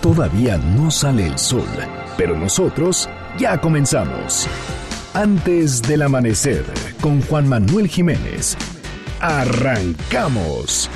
Todavía no sale el sol, pero nosotros ya comenzamos. Antes del amanecer, con Juan Manuel Jiménez. Arrancamos.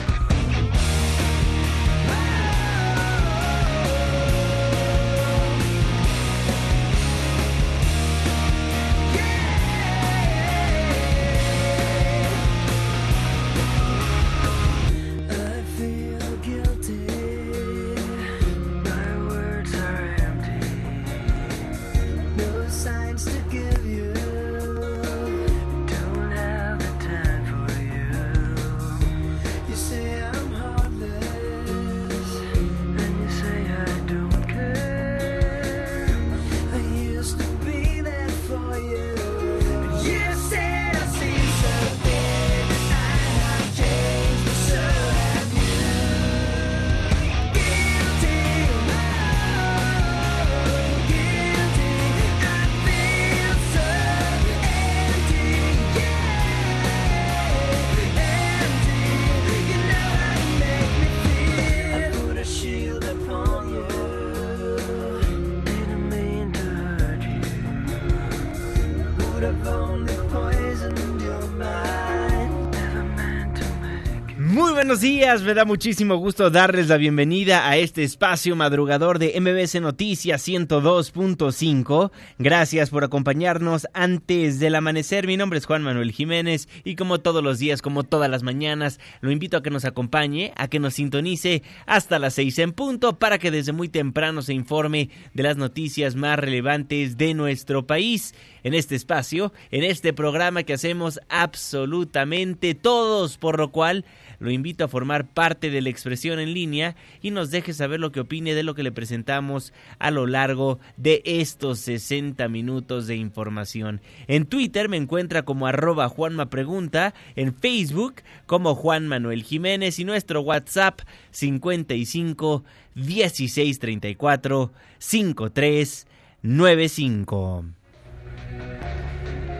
Me da muchísimo gusto darles la bienvenida a este espacio madrugador de MBC Noticias 102.5. Gracias por acompañarnos antes del amanecer. Mi nombre es Juan Manuel Jiménez y como todos los días, como todas las mañanas, lo invito a que nos acompañe, a que nos sintonice hasta las seis en punto para que desde muy temprano se informe de las noticias más relevantes de nuestro país. En este espacio, en este programa que hacemos absolutamente todos, por lo cual lo invito a formar parte de la expresión en línea y nos deje saber lo que opine de lo que le presentamos a lo largo de estos 60 minutos de información. En Twitter me encuentra como arroba Juanma Pregunta, en Facebook como Juan Manuel Jiménez y nuestro WhatsApp 55 16 34 53 95.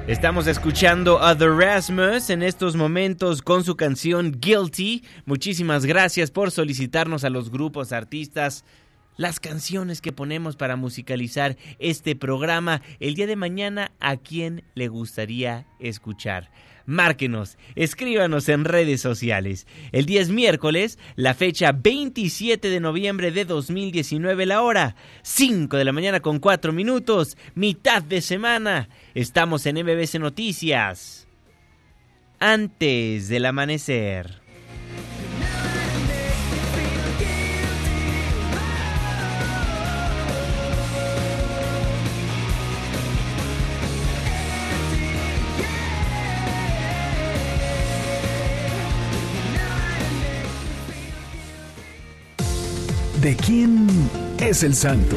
Estamos escuchando a The Rasmus en estos momentos con su canción Guilty. Muchísimas gracias por solicitarnos a los grupos artistas las canciones que ponemos para musicalizar este programa. El día de mañana, ¿a quién le gustaría escuchar? Márquenos, escríbanos en redes sociales. El día es miércoles, la fecha 27 de noviembre de 2019, la hora 5 de la mañana con 4 minutos, mitad de semana. Estamos en MBC Noticias. Antes del amanecer. ¿De quién es el santo?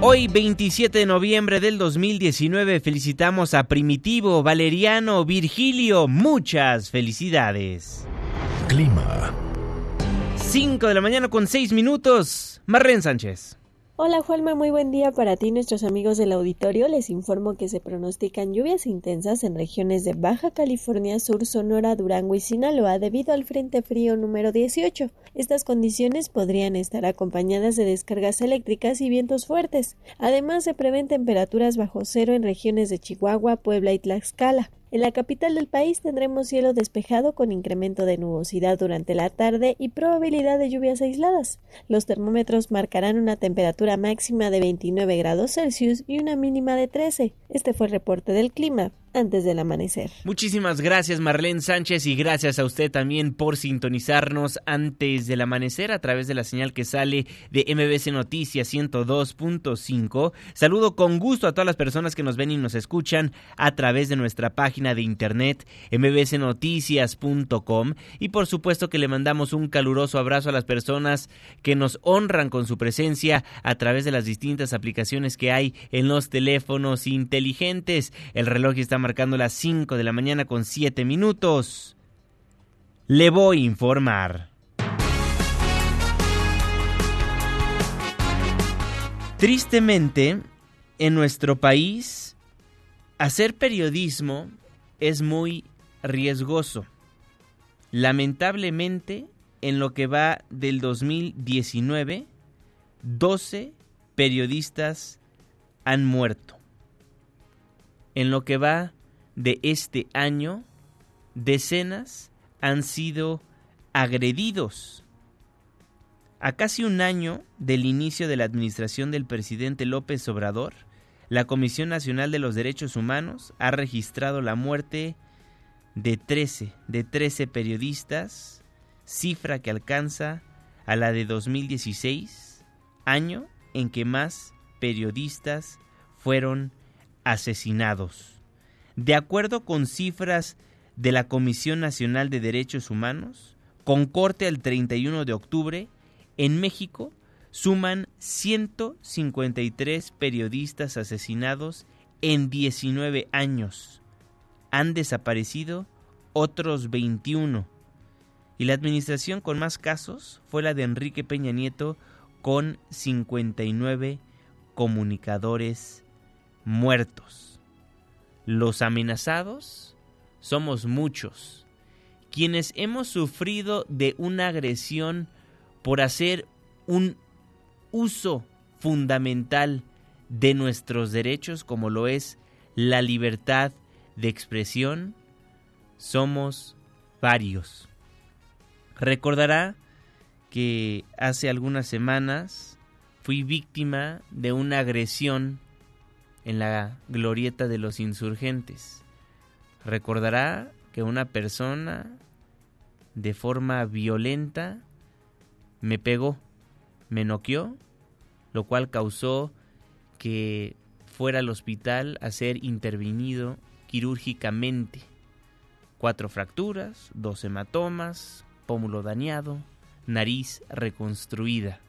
Hoy 27 de noviembre del 2019 felicitamos a Primitivo, Valeriano, Virgilio. Muchas felicidades. Clima. 5 de la mañana con 6 minutos. Marren Sánchez. Hola Juanma, muy buen día para ti nuestros amigos del auditorio. Les informo que se pronostican lluvias intensas en regiones de Baja California Sur, Sonora, Durango y Sinaloa debido al Frente Frío número 18. Estas condiciones podrían estar acompañadas de descargas eléctricas y vientos fuertes. Además se prevén temperaturas bajo cero en regiones de Chihuahua, Puebla y Tlaxcala. En la capital del país tendremos cielo despejado con incremento de nubosidad durante la tarde y probabilidad de lluvias aisladas. Los termómetros marcarán una temperatura máxima de 29 grados Celsius y una mínima de 13. Este fue el reporte del clima antes del amanecer. Muchísimas gracias Marlene Sánchez y gracias a usted también por sintonizarnos antes del amanecer a través de la señal que sale de MBC Noticias 102.5. Saludo con gusto a todas las personas que nos ven y nos escuchan a través de nuestra página de internet mbcnoticias.com y por supuesto que le mandamos un caluroso abrazo a las personas que nos honran con su presencia a través de las distintas aplicaciones que hay en los teléfonos inteligentes. El reloj está marcando las 5 de la mañana con 7 minutos. Le voy a informar. Tristemente, en nuestro país, hacer periodismo es muy riesgoso. Lamentablemente, en lo que va del 2019, 12 periodistas han muerto. En lo que va de este año, decenas han sido agredidos. A casi un año del inicio de la administración del presidente López Obrador, la Comisión Nacional de los Derechos Humanos ha registrado la muerte de 13, de 13 periodistas, cifra que alcanza a la de 2016, año en que más periodistas fueron asesinados. De acuerdo con cifras de la Comisión Nacional de Derechos Humanos, con corte al 31 de octubre, en México suman 153 periodistas asesinados en 19 años. Han desaparecido otros 21. Y la administración con más casos fue la de Enrique Peña Nieto con 59 comunicadores muertos. Los amenazados somos muchos, quienes hemos sufrido de una agresión por hacer un uso fundamental de nuestros derechos como lo es la libertad de expresión, somos varios. Recordará que hace algunas semanas fui víctima de una agresión en la glorieta de los insurgentes. Recordará que una persona de forma violenta me pegó, me noqueó, lo cual causó que fuera al hospital a ser intervenido quirúrgicamente. Cuatro fracturas, dos hematomas, pómulo dañado, nariz reconstruida.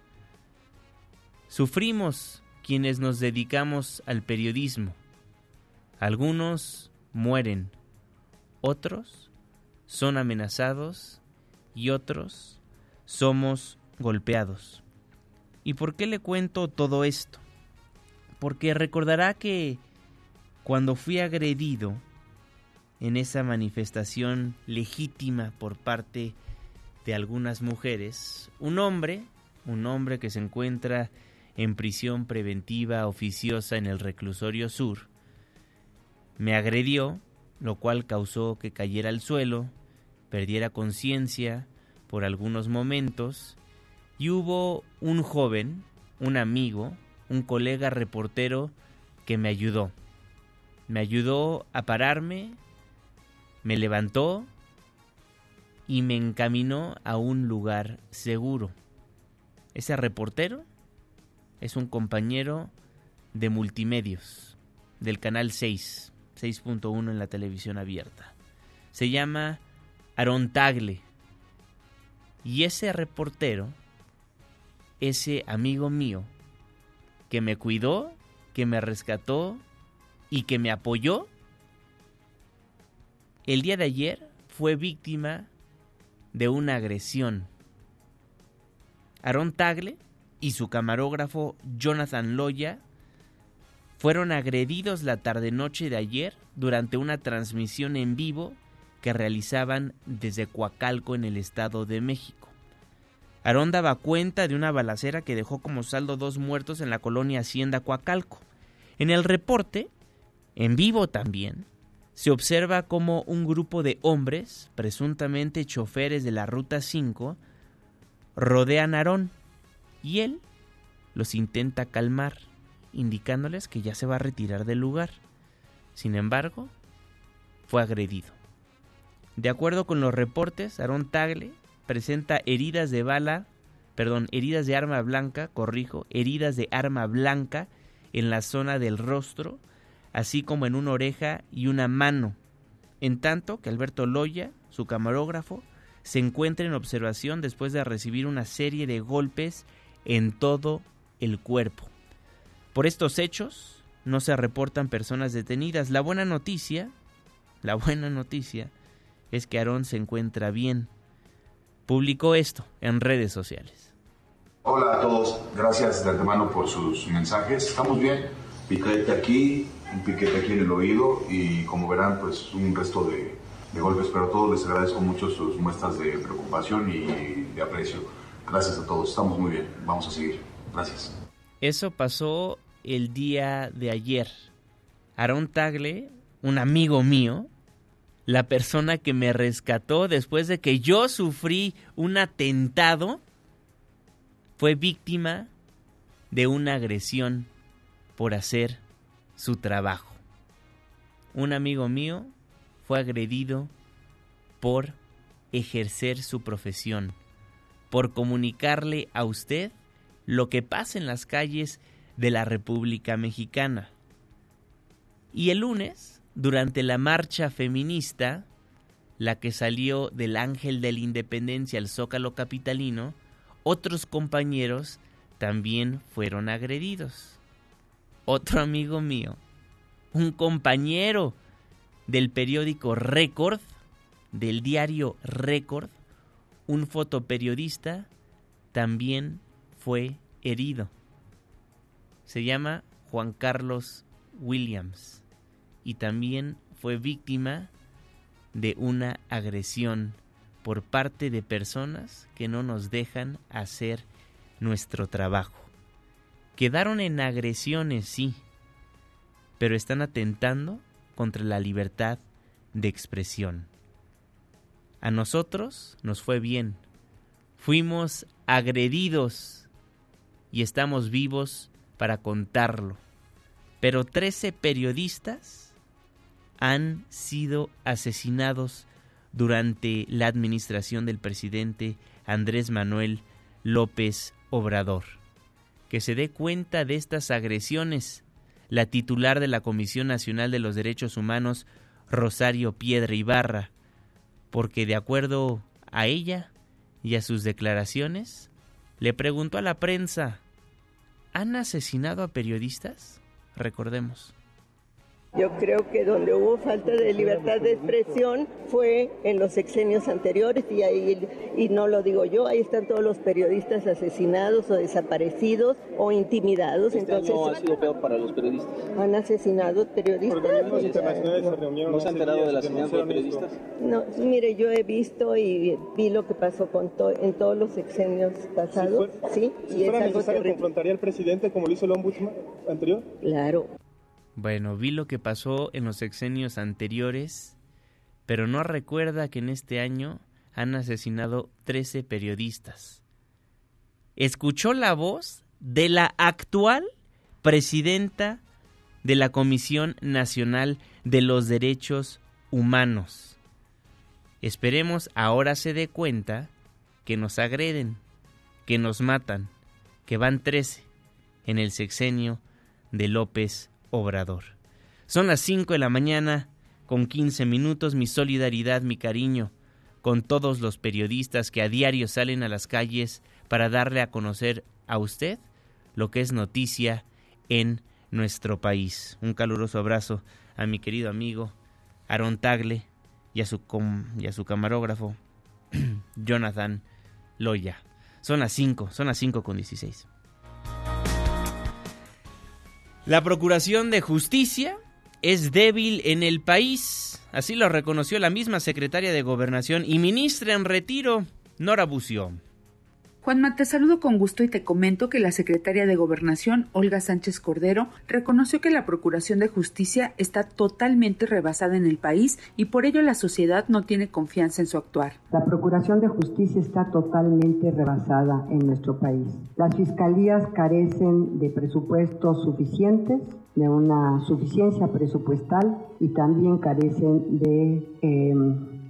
Sufrimos quienes nos dedicamos al periodismo. Algunos mueren, otros son amenazados y otros somos golpeados. ¿Y por qué le cuento todo esto? Porque recordará que cuando fui agredido en esa manifestación legítima por parte de algunas mujeres, un hombre, un hombre que se encuentra en prisión preventiva oficiosa en el reclusorio sur, me agredió, lo cual causó que cayera al suelo, perdiera conciencia por algunos momentos, y hubo un joven, un amigo, un colega reportero que me ayudó. Me ayudó a pararme, me levantó y me encaminó a un lugar seguro. Ese reportero es un compañero de multimedios del canal 6, 6.1 en la televisión abierta. Se llama Aaron Tagle. Y ese reportero, ese amigo mío, que me cuidó, que me rescató y que me apoyó, el día de ayer fue víctima de una agresión. Aaron Tagle y su camarógrafo Jonathan Loya fueron agredidos la tarde-noche de ayer durante una transmisión en vivo que realizaban desde Coacalco en el Estado de México. Aarón daba cuenta de una balacera que dejó como saldo dos muertos en la colonia Hacienda Coacalco. En el reporte, en vivo también, se observa como un grupo de hombres, presuntamente choferes de la Ruta 5, rodean a Aarón y él los intenta calmar, indicándoles que ya se va a retirar del lugar. Sin embargo, fue agredido. De acuerdo con los reportes, Aaron Tagle presenta heridas de bala, perdón, heridas de arma blanca, corrijo, heridas de arma blanca en la zona del rostro, así como en una oreja y una mano, en tanto que Alberto Loya, su camarógrafo, se encuentra en observación después de recibir una serie de golpes en todo el cuerpo. Por estos hechos no se reportan personas detenidas. La buena noticia, la buena noticia es que Aarón se encuentra bien. Publicó esto en redes sociales. Hola a todos, gracias de antemano por sus mensajes. Estamos bien, piquete aquí, un piquete aquí en el oído y como verán pues un resto de, golpes, pero a todos les agradezco mucho sus muestras de preocupación y de aprecio. Gracias a todos, estamos muy bien, vamos a seguir. Gracias. Eso pasó el día de ayer. Aaron Tagle, un amigo mío, la persona que me rescató después de que yo sufrí un atentado, fue víctima de una agresión por hacer su trabajo. Un amigo mío fue agredido por ejercer su profesión, por comunicarle a usted lo que pasa en las calles de la República Mexicana. Y el lunes, durante la marcha feminista, la que salió del Ángel de la Independencia al Zócalo Capitalino, otros compañeros también fueron agredidos. Otro amigo mío, un compañero del periódico Record, del diario Record, un fotoperiodista, también fue herido. Se llama Juan Carlos Williams y también fue víctima de una agresión por parte de personas que no nos dejan hacer nuestro trabajo. Quedaron en agresiones, sí, pero están atentando contra la libertad de expresión. A nosotros nos fue bien. Fuimos agredidos y estamos vivos para contarlo. Pero 13 periodistas han sido asesinados durante la administración del presidente Andrés Manuel López Obrador. Que se dé cuenta de estas agresiones la titular de la Comisión Nacional de los Derechos Humanos, Rosario Piedra Ibarra, porque de acuerdo a ella y a sus declaraciones, le preguntó a la prensa, ¿han asesinado a periodistas? Recordemos. Yo creo que donde hubo falta de libertad de expresión fue en los sexenios anteriores y ahí y no lo digo yo, ahí están todos los periodistas asesinados o desaparecidos o intimidados. Este Entonces, ha sido peor para los periodistas. Han asesinado periodistas. internacionales se reunieron. ¿No se han enterado del asesinato de periodistas? No, mire, yo he visto y vi lo que pasó con en todos los sexenios pasados. Sí, si y fuera necesario, confrontaría al presidente como lo hizo el ombudsman anterior. Claro. Bueno, vi lo que pasó en los sexenios anteriores, pero no recuerda que en este año han asesinado 13 periodistas. Escuchó la voz de la actual presidenta de la Comisión Nacional de los Derechos Humanos. Esperemos ahora se dé cuenta que nos agreden, que nos matan, que van 13 en el sexenio de López Obrador. Son las 5 de la mañana con 15 minutos. Mi solidaridad, mi cariño con todos los periodistas que a diario salen a las calles para darle a conocer a usted lo que es noticia en nuestro país. Un caluroso abrazo a mi querido amigo Aaron Tagle y a su, y a su camarógrafo Jonathan Loya. Son las 5, son las 5 con 16. La Procuración de Justicia es débil en el país, así lo reconoció la misma secretaria de Gobernación y ministra en retiro, Nora Bucio. Juanma, te saludo con gusto y te comento que la secretaria de Gobernación, Olga Sánchez Cordero, reconoció que la Procuración de Justicia está totalmente rebasada en el país y por ello la sociedad no tiene confianza en su actuar. La Procuración de Justicia está totalmente rebasada en nuestro país. Las fiscalías carecen de presupuestos suficientes, de una suficiencia presupuestal y también carecen de eh,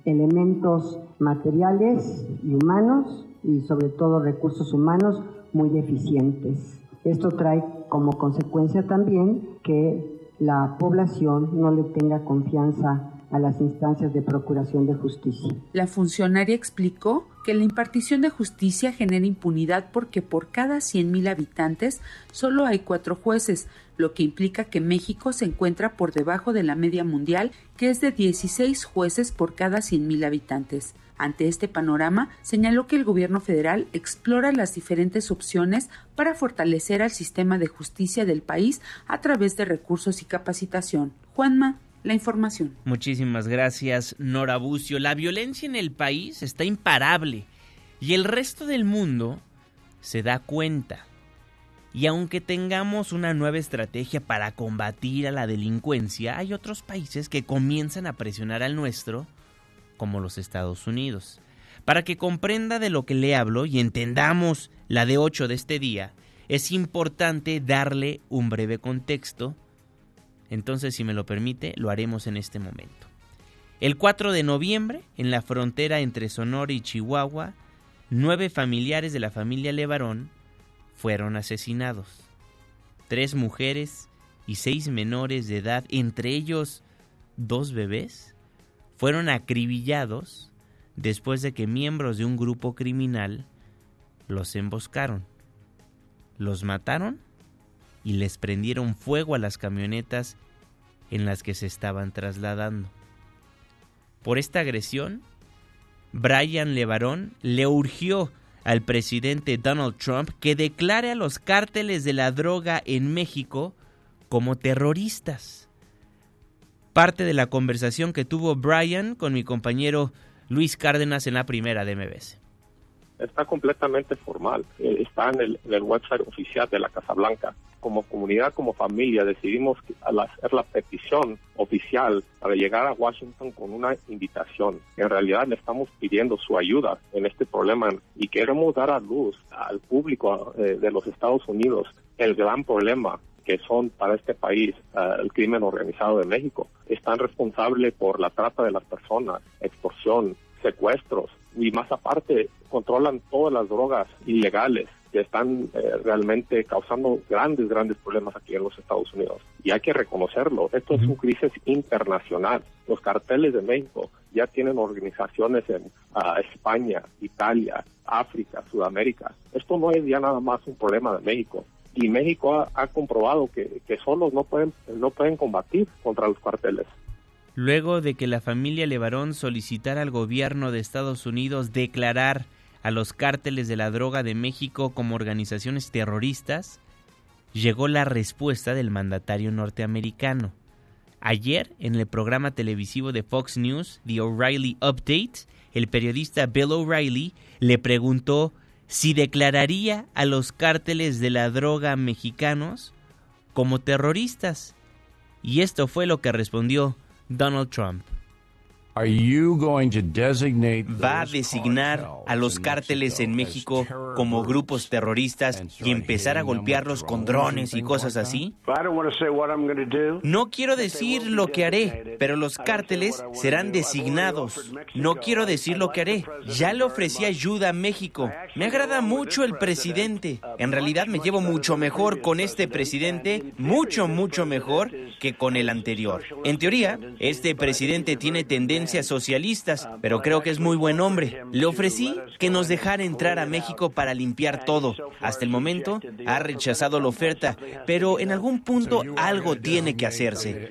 elementos materiales y humanos y sobre todo recursos humanos muy deficientes. Esto trae como consecuencia también que la población no le tenga confianza a las instancias de procuración de justicia. La funcionaria explicó que la impartición de justicia genera impunidad porque por cada 100.000 habitantes solo hay cuatro jueces, lo que implica que México se encuentra por debajo de la media mundial, que es de 16 jueces por cada 100.000 habitantes. Ante este panorama, señaló que el gobierno federal explora las diferentes opciones para fortalecer al sistema de justicia del país a través de recursos y capacitación. Juanma, la información. Muchísimas gracias, Nora Bucio. La violencia en el país está imparable y el resto del mundo se da cuenta. Y aunque tengamos una nueva estrategia para combatir a la delincuencia, hay otros países que comienzan a presionar al nuestro, como los Estados Unidos. Para que comprenda de lo que le hablo y entendamos la de 8 de este día, es importante darle un breve contexto. Entonces, si me lo permite, lo haremos en este momento. El 4 de noviembre, en la frontera entre Sonora y Chihuahua, nueve familiares de la familia Levarón fueron asesinados. Tres mujeres y seis menores de edad, entre ellos dos bebés, fueron acribillados después de que miembros de un grupo criminal los emboscaron, los mataron y les prendieron fuego a las camionetas en las que se estaban trasladando. Por esta agresión, Brian Levarón le urgió al presidente Donald Trump que declare a los cárteles de la droga en México como terroristas. Parte de la conversación que tuvo Brian con mi compañero Luis Cárdenas en la primera de MBS. Está completamente formal, eh, está en el, en el website oficial de la Casa Blanca como comunidad, como familia, decidimos hacer la petición oficial para llegar a Washington con una invitación. En realidad le estamos pidiendo su ayuda en este problema y queremos dar a luz al público eh, de los Estados Unidos el gran problema que son para este país eh, el crimen organizado de México. Están responsables por la trata de las personas, extorsión, secuestros y más aparte controlan todas las drogas ilegales que están eh, realmente causando grandes, grandes problemas aquí en los Estados Unidos. Y hay que reconocerlo. Esto es una crisis internacional. Los carteles de México ya tienen organizaciones en ah, España, Italia, África, Sudamérica. Esto no es ya nada más un problema de México. Y México ha, comprobado que, que solos no pueden, no pueden combatir contra los carteles. Luego de que la familia Levarón solicitara al gobierno de Estados Unidos declarar a los cárteles de la droga de México como organizaciones terroristas, llegó la respuesta del mandatario norteamericano. Ayer, en el programa televisivo de Fox News, The O'Reilly Update, el periodista Bill O'Reilly le preguntó si declararía a los cárteles de la droga mexicanos como terroristas. Y esto fue lo que respondió Donald Trump. ¿Va a designar a los cárteles en México como grupos terroristas y empezar a golpearlos con drones y cosas así? No quiero decir lo que haré, pero los cárteles serán designados. No quiero decir lo que haré. Ya le ofrecí ayuda a México. Me agrada mucho el presidente. En realidad me llevo mucho mejor con este presidente, mucho, mucho mejor que con el anterior. En teoría, este presidente tiene tendencia socialistas, pero creo que es muy buen hombre. Le ofrecí que nos dejara entrar a México para limpiar todo. Hasta el momento ha rechazado la oferta, pero en algún punto algo tiene que hacerse.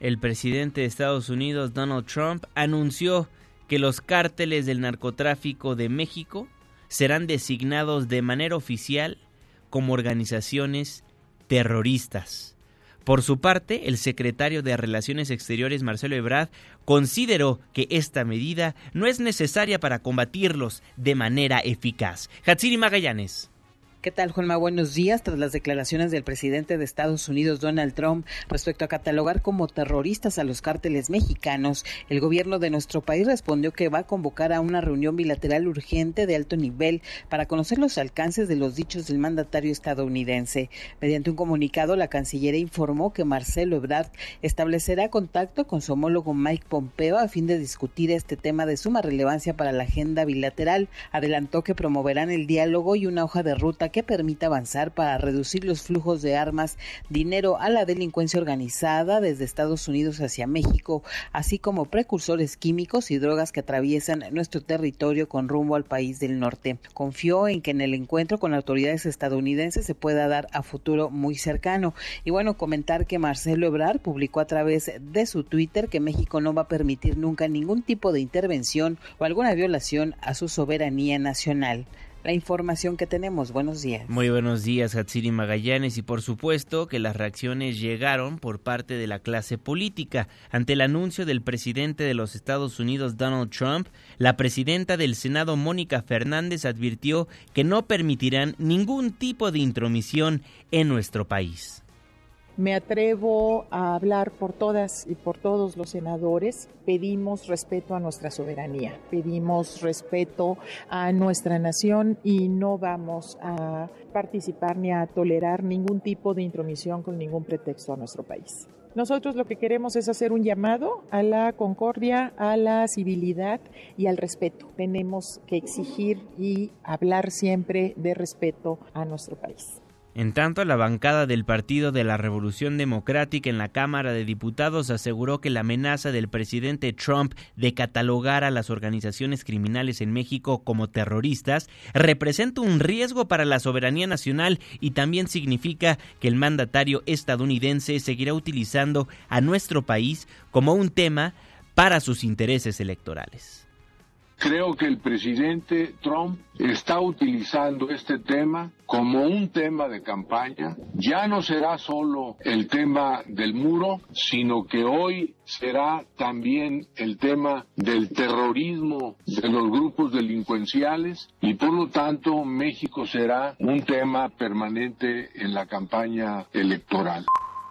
El presidente de Estados Unidos, Donald Trump, anunció que los cárteles del narcotráfico de México serán designados de manera oficial como organizaciones terroristas. Por su parte, el secretario de Relaciones Exteriores, Marcelo Ebrard, consideró que esta medida no es necesaria para combatirlos de manera eficaz. Hatsiri Magallanes. ¿Qué tal, Juanma? Buenos días. Tras las declaraciones del presidente de Estados Unidos, Donald Trump, respecto a catalogar como terroristas a los cárteles mexicanos, el gobierno de nuestro país respondió que va a convocar a una reunión bilateral urgente de alto nivel para conocer los alcances de los dichos del mandatario estadounidense. Mediante un comunicado, la Cancillería informó que Marcelo Ebrard establecerá contacto con su homólogo Mike Pompeo a fin de discutir este tema de suma relevancia para la agenda bilateral. Adelantó que promoverán el diálogo y una hoja de ruta que permita avanzar para reducir los flujos de armas, dinero a la delincuencia organizada desde Estados Unidos hacia México, así como precursores químicos y drogas que atraviesan nuestro territorio con rumbo al país del norte. Confió en que en el encuentro con autoridades estadounidenses se pueda dar a futuro muy cercano. Y bueno, comentar que Marcelo Ebrard publicó a través de su Twitter que México no va a permitir nunca ningún tipo de intervención o alguna violación a su soberanía nacional. La información que tenemos. Buenos días. Muy buenos días, Hatsiri Magallanes. Y por supuesto que las reacciones llegaron por parte de la clase política. Ante el anuncio del presidente de los Estados Unidos, Donald Trump, la presidenta del Senado, Mónica Fernández, advirtió que no permitirán ningún tipo de intromisión en nuestro país. Me atrevo a hablar por todas y por todos los senadores. Pedimos respeto a nuestra soberanía, pedimos respeto a nuestra nación y no vamos a participar ni a tolerar ningún tipo de intromisión con ningún pretexto a nuestro país. Nosotros lo que queremos es hacer un llamado a la concordia, a la civilidad y al respeto. Tenemos que exigir y hablar siempre de respeto a nuestro país. En tanto, la bancada del Partido de la Revolución Democrática en la Cámara de Diputados aseguró que la amenaza del presidente Trump de catalogar a las organizaciones criminales en México como terroristas representa un riesgo para la soberanía nacional y también significa que el mandatario estadounidense seguirá utilizando a nuestro país como un tema para sus intereses electorales. Creo que el presidente Trump está utilizando este tema como un tema de campaña. Ya no será solo el tema del muro, sino que hoy será también el tema del terrorismo de los grupos delincuenciales y por lo tanto México será un tema permanente en la campaña electoral.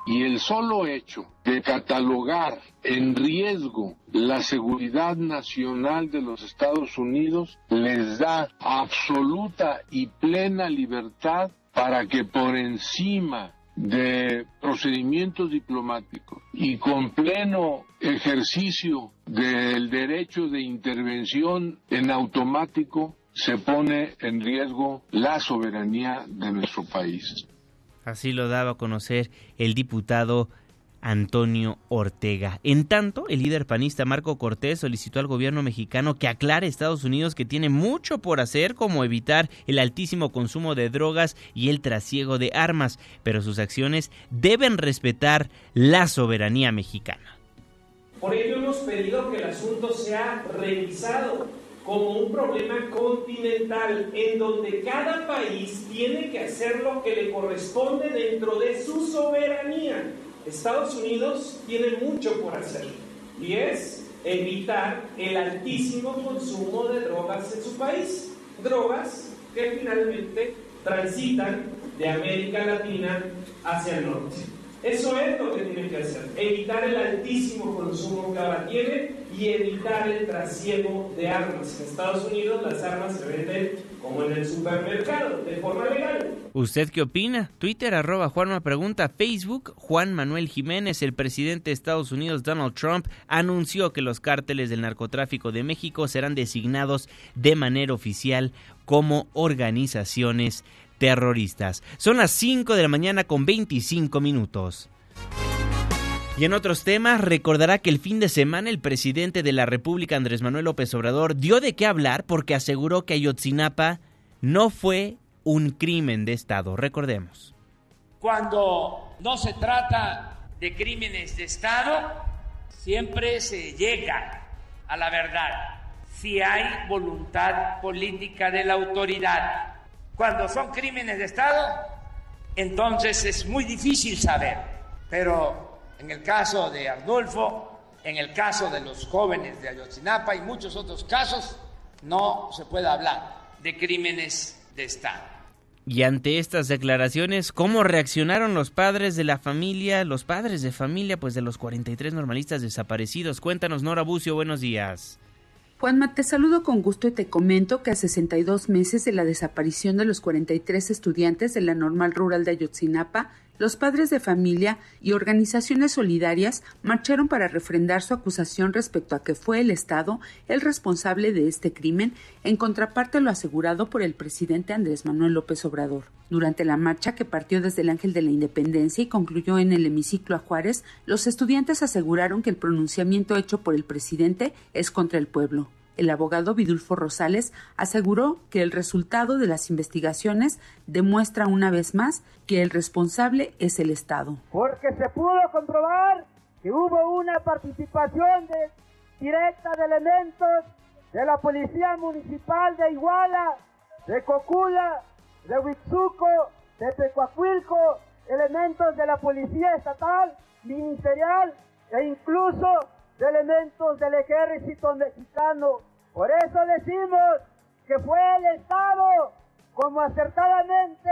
Y el solo hecho de catalogar en riesgo la seguridad nacional de los Estados Unidos les da absoluta y plena libertad para que por encima de procedimientos diplomáticos y con pleno ejercicio del derecho de intervención en automático se pone en riesgo la soberanía de nuestro país. Así lo daba a conocer el diputado Antonio Ortega. En tanto, el líder panista Marco Cortés solicitó al gobierno mexicano que aclare a Estados Unidos que tiene mucho por hacer, como evitar el altísimo consumo de drogas y el trasiego de armas, pero sus acciones deben respetar la soberanía mexicana. Por ello hemos pedido que el asunto sea revisado como un problema continental en donde cada país tiene que hacer lo que le corresponde dentro de su soberanía. Estados Unidos tiene mucho por hacer y es evitar el altísimo consumo de drogas en su país. Drogas que finalmente transitan de América Latina hacia el norte. Eso es lo que tiene que hacer, evitar el altísimo consumo que ahora tiene y evitar el trasiego de armas. En Estados Unidos las armas se venden como en el supermercado, de forma legal. ¿Usted qué opina? Twitter arroba Juanma Pregunta, Facebook Juan Manuel Jiménez, el presidente de Estados Unidos Donald Trump anunció que los cárteles del narcotráfico de México serán designados de manera oficial como organizaciones terroristas. Son las 5 de la mañana con 25 minutos. Y en otros temas, recordará que el fin de semana el presidente de la República, Andrés Manuel López Obrador, dio de qué hablar porque aseguró que Ayotzinapa no fue un crimen de Estado. Recordemos. Cuando no se trata de crímenes de Estado, siempre se llega a la verdad si hay voluntad política de la autoridad. Cuando son crímenes de Estado, entonces es muy difícil saber, pero en el caso de Arnulfo, en el caso de los jóvenes de Ayotzinapa y muchos otros casos, no se puede hablar de crímenes de Estado. Y ante estas declaraciones, ¿cómo reaccionaron los padres de la familia, los padres de familia, pues de los 43 normalistas desaparecidos? Cuéntanos, Nora Bucio, buenos días. Juanma, te saludo con gusto y te comento que a 62 meses de la desaparición de los 43 estudiantes de la normal rural de Ayotzinapa, los padres de familia y organizaciones solidarias marcharon para refrendar su acusación respecto a que fue el Estado el responsable de este crimen, en contraparte lo asegurado por el presidente Andrés Manuel López Obrador. Durante la marcha que partió desde el Ángel de la Independencia y concluyó en el hemiciclo a Juárez, los estudiantes aseguraron que el pronunciamiento hecho por el presidente es contra el pueblo el abogado Vidulfo Rosales aseguró que el resultado de las investigaciones demuestra una vez más que el responsable es el Estado. Porque se pudo comprobar que hubo una participación directa de elementos de la Policía Municipal de Iguala de Cocula, de Huitzuco, de Pecuacuilco, elementos de la Policía Estatal, Ministerial e incluso de elementos del Ejército Mexicano. Por eso decimos que fue el Estado, como acertadamente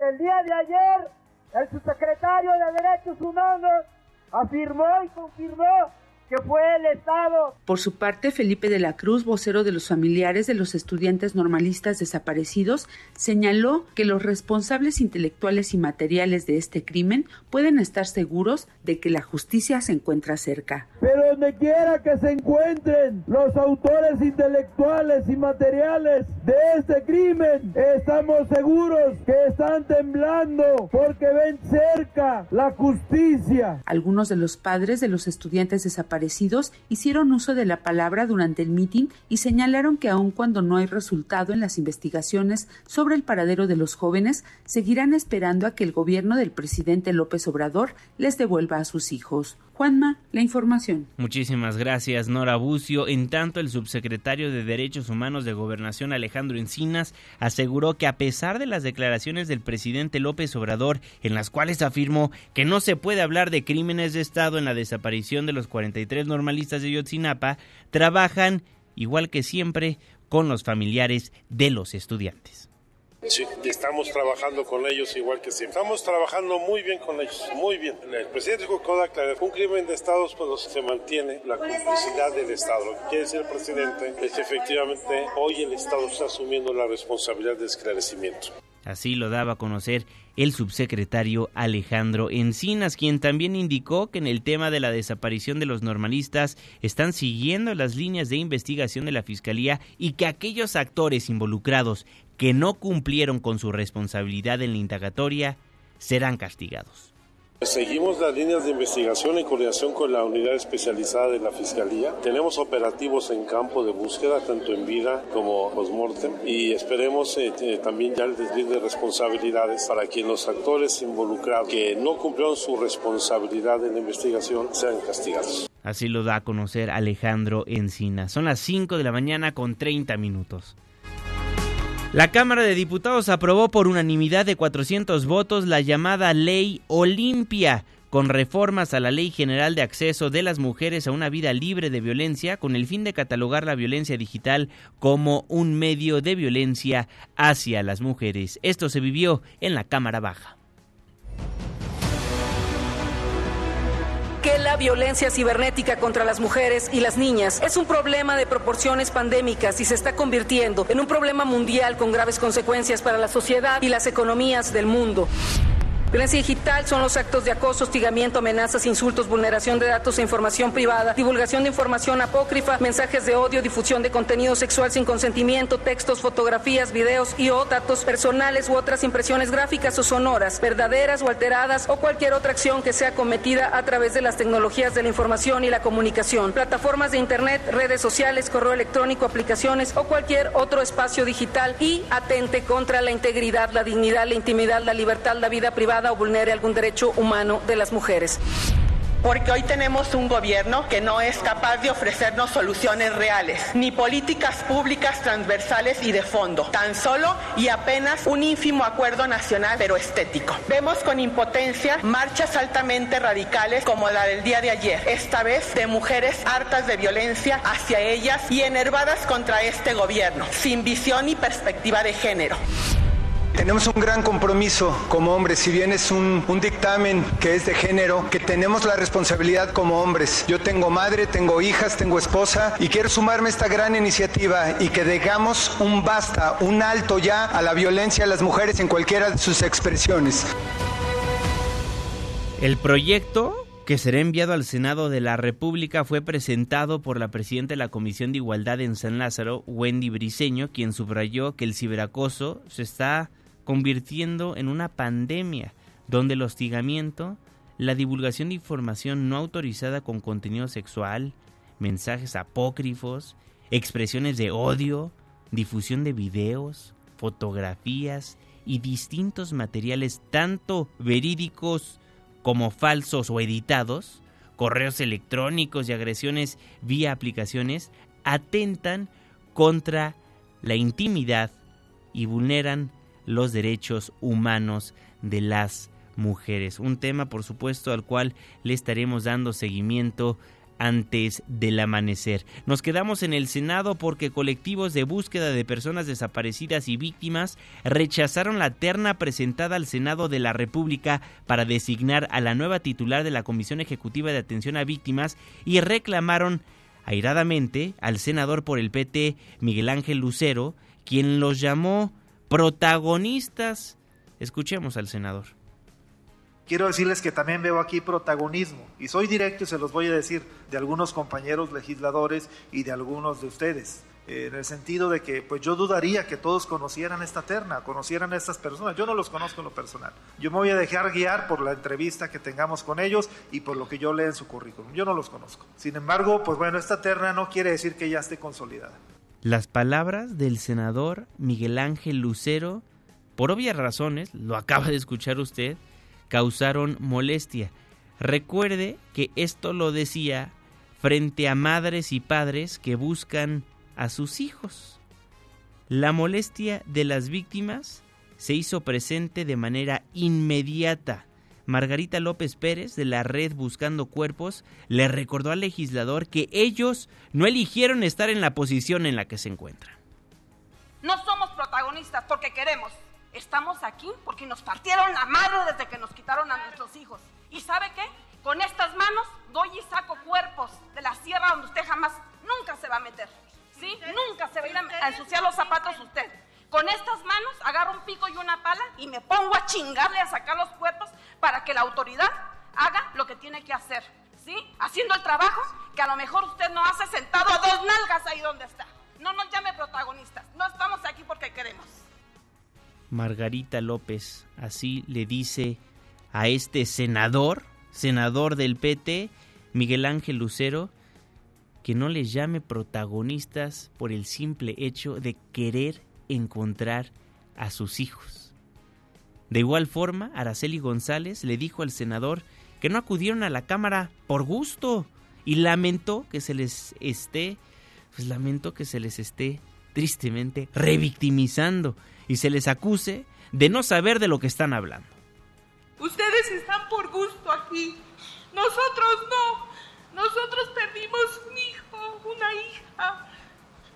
el día de ayer el subsecretario de Derechos Humanos afirmó y confirmó que fue el Estado. Por su parte, Felipe de la Cruz, vocero de los familiares de los estudiantes normalistas desaparecidos, señaló que los responsables intelectuales y materiales de este crimen pueden estar seguros de que la justicia se encuentra cerca. Pero donde quiera que se encuentren los autores intelectuales y materiales de este crimen, estamos seguros que están temblando porque ven cerca la justicia. Algunos de los padres de los estudiantes desaparecidos hicieron uso de la palabra durante el mitin y señalaron que aun cuando no hay resultado en las investigaciones sobre el paradero de los jóvenes, seguirán esperando a que el gobierno del presidente López Obrador les devuelva a sus hijos. Juanma, la información. Muchísimas gracias, Nora Bucio. En tanto, el subsecretario de Derechos Humanos de Gobernación, Alejandro Encinas, aseguró que a pesar de las declaraciones del presidente López Obrador, en las cuales afirmó que no se puede hablar de crímenes de Estado en la desaparición de los 43 normalistas de Yotzinapa, trabajan, igual que siempre, con los familiares de los estudiantes. Sí, estamos trabajando con ellos igual que siempre. Estamos trabajando muy bien con ellos, muy bien. El presidente Kodak un crimen de Estados cuando se mantiene la complicidad del Estado. Lo que quiere decir el presidente es que efectivamente hoy el Estado está asumiendo la responsabilidad de esclarecimiento. Así lo daba a conocer el subsecretario Alejandro Encinas, quien también indicó que en el tema de la desaparición de los normalistas están siguiendo las líneas de investigación de la Fiscalía y que aquellos actores involucrados que no cumplieron con su responsabilidad en la indagatoria serán castigados. Seguimos las líneas de investigación en coordinación con la unidad especializada de la Fiscalía. Tenemos operativos en campo de búsqueda, tanto en vida como post-mortem, y esperemos eh, eh, también ya el desvío de responsabilidades para que los actores involucrados que no cumplieron su responsabilidad en la investigación sean castigados. Así lo da a conocer Alejandro Encina. Son las 5 de la mañana con 30 minutos. La Cámara de Diputados aprobó por unanimidad de 400 votos la llamada Ley Olimpia, con reformas a la Ley General de Acceso de las Mujeres a una vida libre de violencia, con el fin de catalogar la violencia digital como un medio de violencia hacia las mujeres. Esto se vivió en la Cámara Baja. Que la violencia cibernética contra las mujeres y las niñas es un problema de proporciones pandémicas y se está convirtiendo en un problema mundial con graves consecuencias para la sociedad y las economías del mundo. Violencia digital son los actos de acoso, hostigamiento, amenazas, insultos, vulneración de datos e información privada, divulgación de información apócrifa, mensajes de odio, difusión de contenido sexual sin consentimiento, textos, fotografías, videos y o datos personales u otras impresiones gráficas o sonoras, verdaderas o alteradas o cualquier otra acción que sea cometida a través de las tecnologías de la información y la comunicación, plataformas de internet, redes sociales, correo electrónico, aplicaciones o cualquier otro espacio digital y atente contra la integridad, la dignidad, la intimidad, la libertad, la vida privada o vulnere algún derecho humano de las mujeres porque hoy tenemos un gobierno que no es capaz de ofrecernos soluciones reales, ni políticas públicas transversales y de fondo, tan solo y apenas un ínfimo acuerdo nacional pero estético. Vemos con impotencia marchas altamente radicales como la del día de ayer, esta vez de mujeres hartas de violencia hacia ellas y enervadas contra este gobierno, sin visión y perspectiva de género. Tenemos un gran compromiso como hombres, si bien es un, dictamen que es de género, que tenemos la responsabilidad como hombres. Yo tengo madre, tengo hijas, tengo esposa y quiero sumarme a esta gran iniciativa y que dejamos un basta, un alto ya a la violencia a las mujeres en cualquiera de sus expresiones. El proyecto que será enviado al Senado de la República fue presentado por la presidenta de la Comisión de Igualdad en San Lázaro, Wendy Briseño, quien subrayó que el ciberacoso se está convirtiendo en una pandemia donde el hostigamiento, la divulgación de información no autorizada con contenido sexual, mensajes apócrifos, expresiones de odio, difusión de videos, fotografías y distintos materiales tanto verídicos como falsos o editados, correos electrónicos y agresiones vía aplicaciones, atentan contra la intimidad y vulneran los derechos humanos de las mujeres. Un tema, por supuesto, al cual le estaremos dando seguimiento antes del amanecer. Nos quedamos en el Senado porque colectivos de búsqueda de personas desaparecidas y víctimas rechazaron la terna presentada al Senado de la República para designar a la nueva titular de la Comisión Ejecutiva de Atención a Víctimas y reclamaron airadamente al senador por el PT Miguel Ángel Lucero, quien los llamó protagonistas. Escuchemos al senador. Quiero decirles que también veo aquí protagonismo, y soy directo y se los voy a decir, de algunos compañeros legisladores y de algunos de ustedes, en el sentido de que pues yo dudaría que todos conocieran esta terna, conocieran a estas personas, yo no los conozco en lo personal, yo me voy a dejar guiar por la entrevista que tengamos con ellos y por lo que yo lea en su currículum, yo no los conozco. Sin embargo, pues bueno, esta terna no quiere decir que ya esté consolidada. Las palabras del senador Miguel Ángel Lucero, por obvias razones, lo acaba de escuchar usted, causaron molestia. Recuerde que esto lo decía frente a madres y padres que buscan a sus hijos. La molestia de las víctimas se hizo presente de manera inmediata. Margarita López Pérez de la red Buscando Cuerpos le recordó al legislador que ellos no eligieron estar en la posición en la que se encuentran. No somos protagonistas porque queremos, Estamos aquí porque nos partieron la madre desde que nos quitaron a nuestros hijos. ¿Y sabe qué? Con estas manos doy y saco cuerpos de la sierra donde usted jamás, nunca se va a meter. ¿Sí? Nunca se va a ir a ensuciar los zapatos usted. Con estas manos agarro un pico y una pala y me pongo a chingarle a sacar los cuerpos para que la autoridad haga lo que tiene que hacer. ¿Sí? Haciendo el trabajo que a lo mejor usted no hace sentado a dos nalgas ahí donde está. No nos llame protagonistas. No estamos aquí porque queremos. Margarita López, así le dice a este senador, senador del PT, Miguel Ángel Lucero, que no les llame protagonistas por el simple hecho de querer encontrar a sus hijos. De igual forma, Araceli González le dijo al senador que no acudieron a la Cámara por gusto y lamentó que se les esté, pues lamentó que se les esté tristemente revictimizando y se les acuse de no saber de lo que están hablando. Ustedes están por gusto aquí, nosotros no. Nosotros perdimos un hijo, una hija.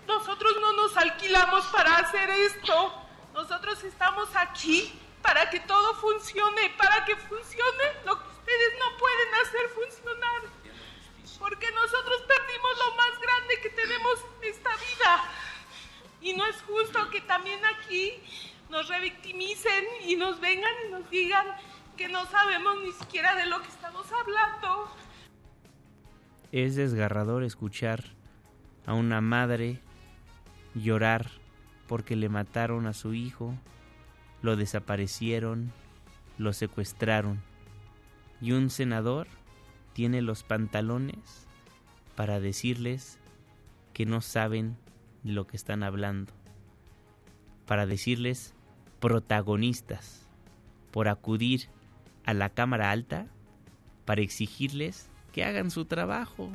Nosotros no nos alquilamos para hacer esto. Nosotros estamos aquí para que todo funcione, para que funcione lo que ustedes no pueden hacer funcionar. Porque nosotros perdimos lo más grande que tenemos en esta vida. Y no es justo que también aquí nos revictimicen y nos vengan y nos digan que no sabemos ni siquiera de lo que estamos hablando. Es desgarrador escuchar a una madre llorar porque le mataron a su hijo, lo desaparecieron, lo secuestraron. Y un senador tiene los pantalones para decirles que no saben de lo que están hablando, para decirles protagonistas por acudir a la Cámara Alta para exigirles que hagan su trabajo,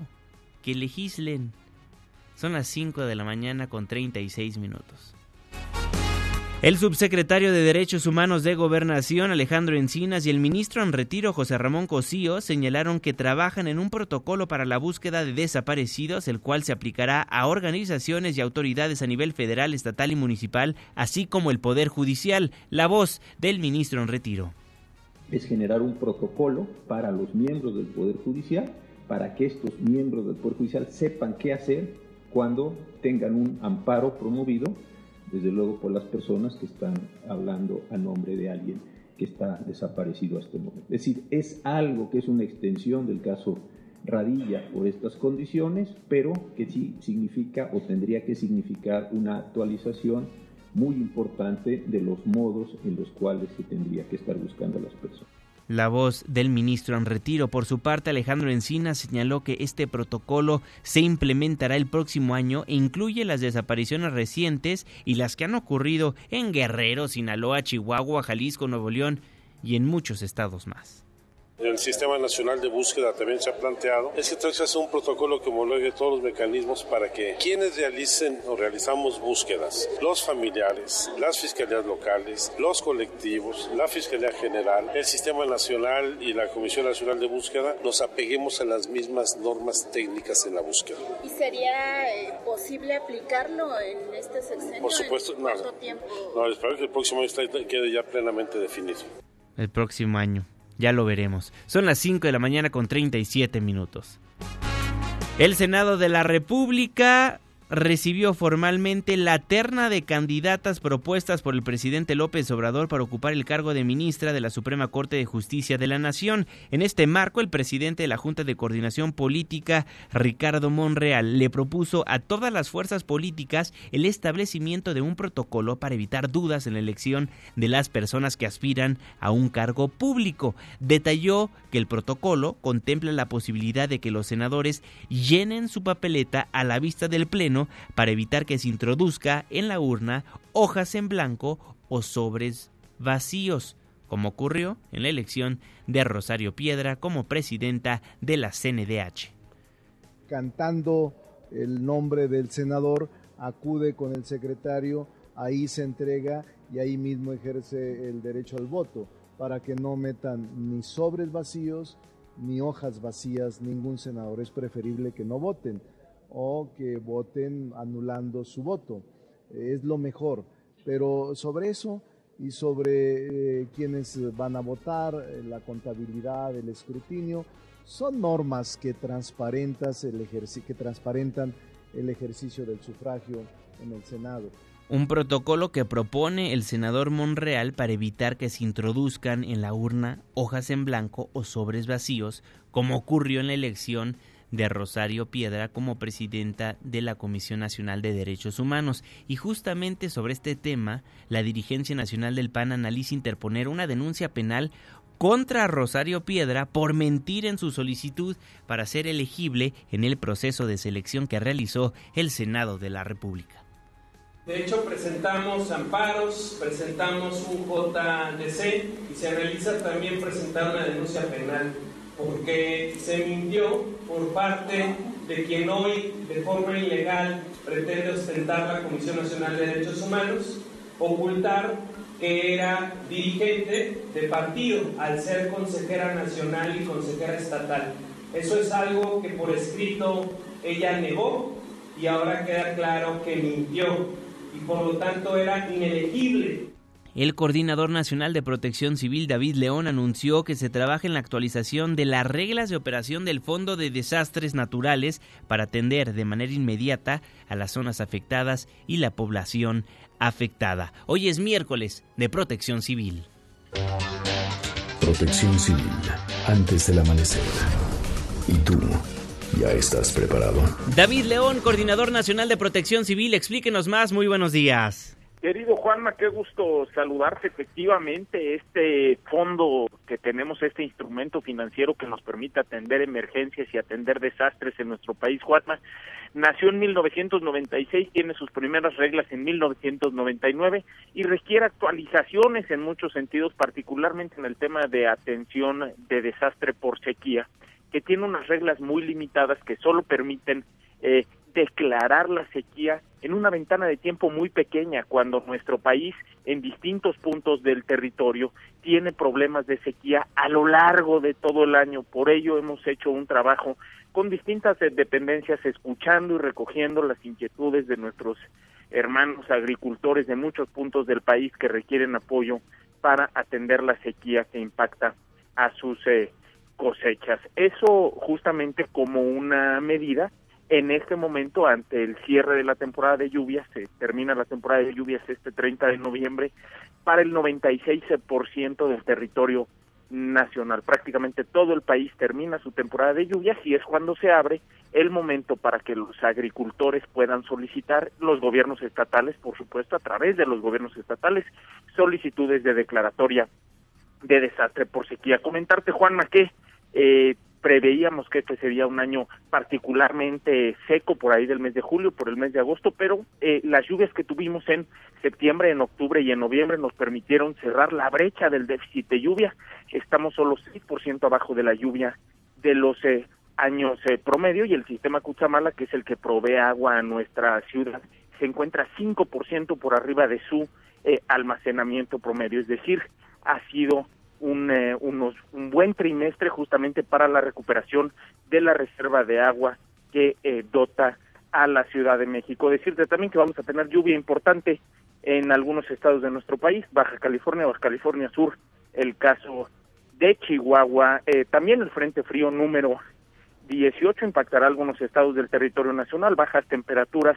que legislen. Son las 5 de la mañana con 36 minutos. El subsecretario de Derechos Humanos de Gobernación, Alejandro Encinas, y el ministro en retiro, José Ramón Cosío, señalaron que trabajan en un protocolo para la búsqueda de desaparecidos, el cual se aplicará a organizaciones y autoridades a nivel federal, estatal y municipal, así como el Poder Judicial. La voz del ministro en retiro. Es generar un protocolo para los miembros del Poder Judicial, para que estos miembros del Poder Judicial sepan qué hacer cuando tengan un amparo promovido desde luego por las personas que están hablando a nombre de alguien que está desaparecido a este momento. Es decir, es algo que es una extensión del caso Radilla por estas condiciones, pero que sí significa o tendría que significar una actualización muy importante de los modos en los cuales se tendría que estar buscando a las personas. La voz del ministro en retiro. Por su parte, Alejandro Encina señaló que este protocolo se implementará el próximo año e incluye las desapariciones recientes y las que han ocurrido en Guerrero, Sinaloa, Chihuahua, Jalisco, Nuevo León y en muchos estados más. El Sistema Nacional de Búsqueda también se ha planteado, es que hacer un protocolo que homologue todos los mecanismos para que quienes realicen o realizamos búsquedas, los familiares, las fiscalías locales, los colectivos, la Fiscalía General, el Sistema Nacional y la Comisión Nacional de Búsqueda, nos apeguemos a las mismas normas técnicas en la búsqueda. ¿Y sería eh, posible aplicarlo en este sexenio? Por supuesto, ¿En no. tiempo? No, espero que el próximo año quede ya plenamente definido. El próximo año. Ya lo veremos. Son las 5 de la mañana con 37 minutos. El Senado de la República recibió formalmente la terna de candidatas propuestas por el presidente López Obrador para ocupar el cargo de ministra de la Suprema Corte de Justicia de la Nación. En este marco, el presidente de la Junta de Coordinación Política, Ricardo Monreal, le propuso a todas las fuerzas políticas el establecimiento de un protocolo para evitar dudas en la elección de las personas que aspiran a un cargo público. Detalló que el protocolo contempla la posibilidad de que los senadores llenen su papeleta a la vista del Pleno para evitar que se introduzca en la urna hojas en blanco o sobres vacíos, como ocurrió en la elección de Rosario Piedra como presidenta de la CNDH. cantando el nombre del senador, acude con el secretario, ahí se entrega y ahí mismo ejerce el derecho al voto, para que no metan ni sobres vacíos ni hojas vacías ningún senador. Es preferible que no voten o que voten anulando su voto. Es lo mejor. Pero sobre eso y sobre eh, quienes van a votar, eh, la contabilidad, el escrutinio, son normas que, transparentas el que transparentan el ejercicio del sufragio en el Senado. Un protocolo que propone el senador Monreal para evitar que se introduzcan en la urna hojas en blanco o sobres vacíos, como ocurrió en la elección de Rosario Piedra como presidenta de la Comisión Nacional de Derechos Humanos. Y justamente sobre este tema, la dirigencia nacional del PAN analiza interponer una denuncia penal contra Rosario Piedra por mentir en su solicitud para ser elegible en el proceso de selección que realizó el Senado de la República. De hecho, presentamos amparos, presentamos un JDC y se realiza también presentar una denuncia penal porque se mintió por parte de quien hoy de forma ilegal pretende ostentar la Comisión Nacional de Derechos Humanos, ocultar que era dirigente de partido al ser consejera nacional y consejera estatal. Eso es algo que por escrito ella negó y ahora queda claro que mintió y por lo tanto era inelegible. El coordinador nacional de protección civil David León anunció que se trabaja en la actualización de las reglas de operación del Fondo de Desastres Naturales para atender de manera inmediata a las zonas afectadas y la población afectada. Hoy es miércoles de protección civil. Protección civil antes del amanecer. ¿Y tú ya estás preparado? David León, coordinador nacional de protección civil, explíquenos más. Muy buenos días. Querido Juanma, qué gusto saludarte. Efectivamente, este fondo que tenemos, este instrumento financiero que nos permite atender emergencias y atender desastres en nuestro país, Juanma, nació en 1996, tiene sus primeras reglas en 1999 y requiere actualizaciones en muchos sentidos, particularmente en el tema de atención de desastre por sequía, que tiene unas reglas muy limitadas que solo permiten eh, declarar la sequía en una ventana de tiempo muy pequeña cuando nuestro país en distintos puntos del territorio tiene problemas de sequía a lo largo de todo el año. Por ello hemos hecho un trabajo con distintas eh, dependencias escuchando y recogiendo las inquietudes de nuestros hermanos agricultores de muchos puntos del país que requieren apoyo para atender la sequía que impacta a sus eh, cosechas. Eso justamente como una medida en este momento, ante el cierre de la temporada de lluvias, se termina la temporada de lluvias este 30 de noviembre, para el 96% del territorio nacional. Prácticamente todo el país termina su temporada de lluvias y es cuando se abre el momento para que los agricultores puedan solicitar, los gobiernos estatales, por supuesto, a través de los gobiernos estatales, solicitudes de declaratoria de desastre por sequía. Comentarte, Juanma, que eh, preveíamos que este sería un año particularmente seco por ahí del mes de julio, por el mes de agosto, pero eh, las lluvias que tuvimos en septiembre, en octubre y en noviembre nos permitieron cerrar la brecha del déficit de lluvia. Estamos solo 6% abajo de la lluvia de los eh, años eh, promedio y el sistema Cuchamala, que es el que provee agua a nuestra ciudad, se encuentra 5% por arriba de su eh, almacenamiento promedio, es decir, ha sido un, eh, unos, un buen trimestre justamente para la recuperación de la reserva de agua que eh, dota a la Ciudad de México. Decirte también que vamos a tener lluvia importante en algunos estados de nuestro país, Baja California, Baja California Sur, el caso de Chihuahua, también el Frente Frío número 18 impactará algunos estados del territorio nacional, bajas temperaturas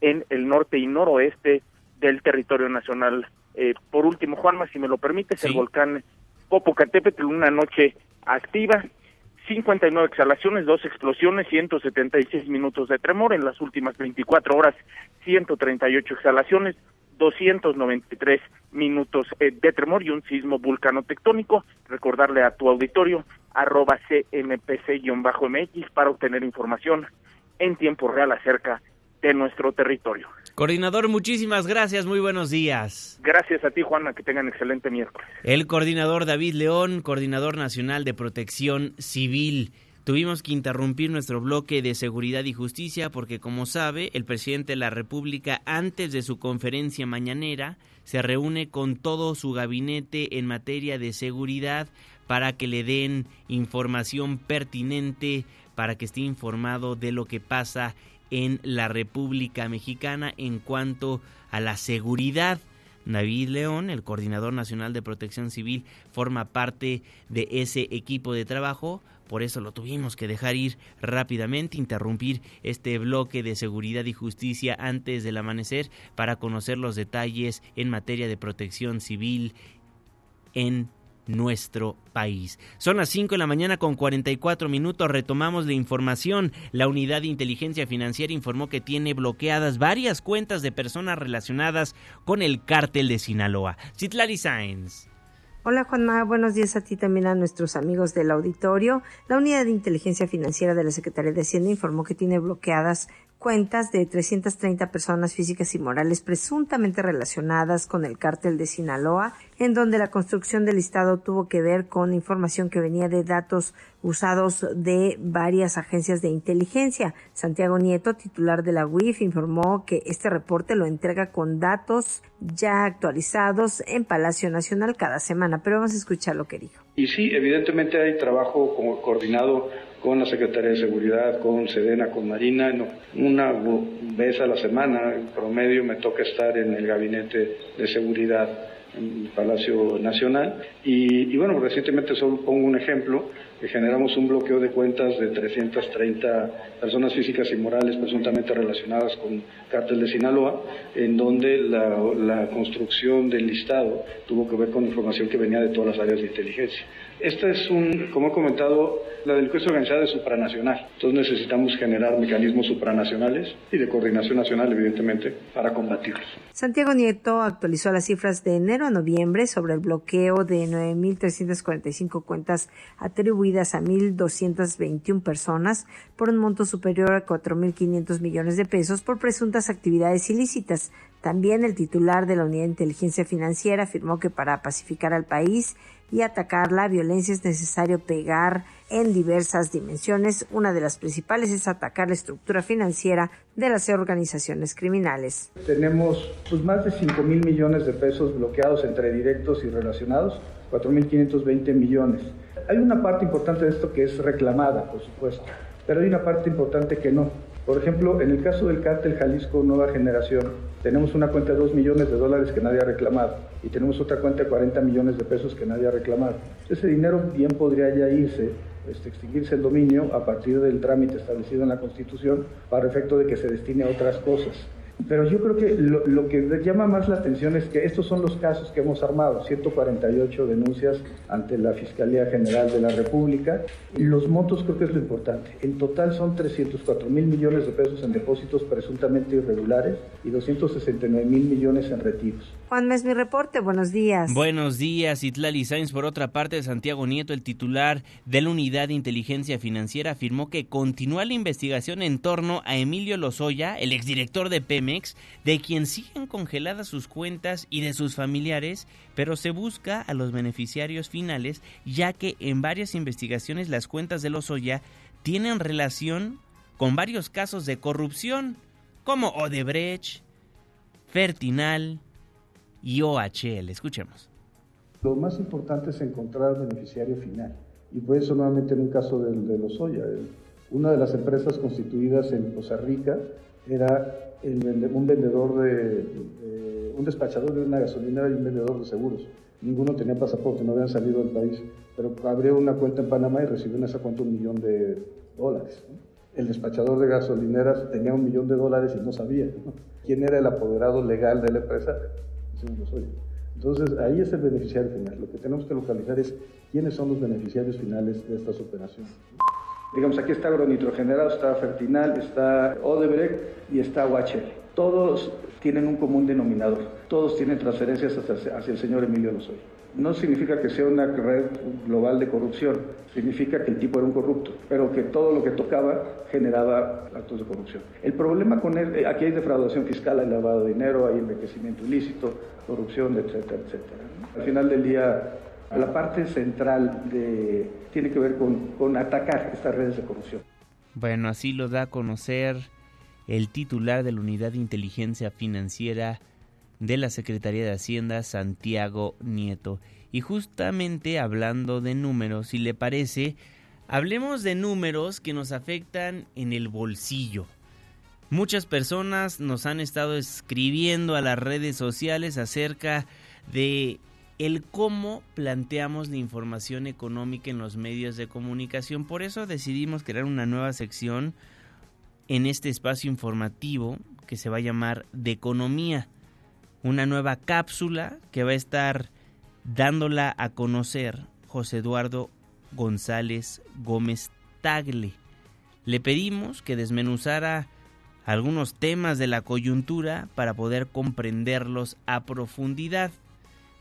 en el norte y noroeste del territorio nacional. Eh, por último, Juanma, si me lo permites, el volcán Popocatépetl, una noche activa, 59 exhalaciones, dos explosiones, 176 minutos de tremor en las últimas 24 horas, 138 exhalaciones, 293 minutos eh, de tremor y un sismo vulcanotectónico. Recordarle a tu auditorio, arroba CMPC-MX para obtener información en tiempo real acerca de nuestro territorio. Coordinador, muchísimas gracias, muy buenos días. Gracias a ti, Juana, que tengan excelente miércoles. El coordinador David León, coordinador nacional de protección civil. Tuvimos que interrumpir nuestro bloque de seguridad y justicia porque, como sabe, el presidente de la República, antes de su conferencia mañanera, se reúne con todo su gabinete en materia de seguridad para que le den información pertinente, para que esté informado de lo que pasa en la República Mexicana en cuanto a la seguridad. David León, el coordinador nacional de protección civil, forma parte de ese equipo de trabajo. Por eso lo tuvimos que dejar ir rápidamente, interrumpir este bloque de seguridad y justicia antes del amanecer para conocer los detalles en materia de protección civil en nuestro país. Son las 5 de la mañana con 44 minutos. Retomamos la información. La Unidad de Inteligencia Financiera informó que tiene bloqueadas varias cuentas de personas relacionadas con el cártel de Sinaloa. Citlari Sáenz. Hola Juanma, buenos días a ti también a nuestros amigos del auditorio. La Unidad de Inteligencia Financiera de la Secretaría de Hacienda informó que tiene bloqueadas cuentas de 330 personas físicas y morales presuntamente relacionadas con el cártel de Sinaloa, en donde la construcción del listado tuvo que ver con información que venía de datos usados de varias agencias de inteligencia. Santiago Nieto, titular de la UIF, informó que este reporte lo entrega con datos ya actualizados en Palacio Nacional cada semana, pero vamos a escuchar lo que dijo. Y sí, evidentemente hay trabajo coordinado con la Secretaría de Seguridad, con Sedena, con Marina. una vez a la semana, en promedio, me toca estar en el gabinete de seguridad en Palacio Nacional. Y, y bueno, recientemente solo pongo un ejemplo generamos un bloqueo de cuentas de 330 personas físicas y morales presuntamente relacionadas con cártel de Sinaloa, en donde la, construcción del listado tuvo que ver con información que venía de todas las áreas de inteligencia. Esta es un, como he comentado, la delincuencia organizada es supranacional. Entonces necesitamos generar mecanismos supranacionales y de coordinación nacional, evidentemente, para combatirlos. Santiago Nieto actualizó las cifras de enero a noviembre sobre el bloqueo de 9.345 cuentas atribuidas a 1.221 personas por un monto superior a 4.500 millones de pesos por presuntas actividades ilícitas. También el titular de la Unidad de Inteligencia Financiera afirmó que para pacificar al país y atacar la violencia es necesario pegar en diversas dimensiones. Una de las principales es atacar la estructura financiera de las organizaciones criminales. Tenemos pues, más de 5 mil millones de pesos bloqueados entre directos y relacionados, 4.520 millones. Hay una parte importante de esto que es reclamada, por supuesto, pero hay una parte importante que no. Por ejemplo, en el caso del cártel Jalisco Nueva Generación, tenemos una cuenta de 2 millones de dólares que nadie ha reclamado y tenemos otra cuenta de 40 millones de pesos que nadie ha reclamado. Ese dinero bien podría ya irse, este, extinguirse el dominio a partir del trámite establecido en la Constitución para efecto de que se destine a otras cosas. Pero yo creo que lo, que llama más la atención es que estos son los casos que hemos armado, 148 denuncias ante la Fiscalía General de la República. Los montos creo que es lo importante. En total son 304 mil millones de pesos en depósitos presuntamente irregulares y 269 mil millones en retiros. Juan es mi reporte. Buenos días. Buenos días, Itlali Sainz. Por otra parte, Santiago Nieto, el titular de la Unidad de Inteligencia Financiera, afirmó que continúa la investigación en torno a Emilio Lozoya, el exdirector de Pemex, de quien siguen congeladas sus cuentas y de sus familiares, pero se busca a los beneficiarios finales, ya que en varias investigaciones las cuentas de Lozoya tienen relación con varios casos de corrupción, como Odebrecht, Fertinal, y. Escuchemos. Lo más importante es encontrar al beneficiario final. Y por eso nuevamente en un caso de, de Lozoya, una de las empresas constituidas en Costa Rica era un vendedor de, un despachador de una gasolinera y un vendedor de seguros. Ninguno tenía pasaporte, no habían salido del país, pero abrió una cuenta en Panamá y recibió en esa cuenta un millón de dólares. El despachador de gasolineras tenía un millón de dólares y no sabía quién era el apoderado legal de la empresa entonces, ahí es el beneficiario final. Lo que tenemos que localizar es quiénes son los beneficiarios finales de estas operaciones. Digamos, aquí está agronitrogenerado, está Fertinal, está Odebrecht y está UHL. Todos tienen un común denominador. Todos tienen transferencias hacia, el señor Emilio Lozoya. No significa que sea una red global de corrupción, significa que el tipo era un corrupto, pero que todo lo que tocaba generaba actos de corrupción. El problema con él, aquí hay defraudación fiscal, hay lavado de dinero, hay enriquecimiento ilícito, corrupción, etcétera, etcétera. Al final del día, la parte central de, tiene que ver con, con atacar estas redes de corrupción. Bueno, así lo da a conocer el titular de la Unidad de Inteligencia Financiera de la Secretaría de Hacienda, Santiago Nieto. Y justamente hablando de números, si le parece, hablemos de números que nos afectan en el bolsillo. Muchas personas nos han estado escribiendo a las redes sociales acerca de el cómo planteamos la información económica en los medios de comunicación. Por eso decidimos crear una nueva sección en este espacio informativo que se va a llamar de economía una nueva cápsula que va a estar dándola a conocer José Eduardo González Gómez Tagle. Le pedimos que desmenuzara algunos temas de la coyuntura para poder comprenderlos a profundidad.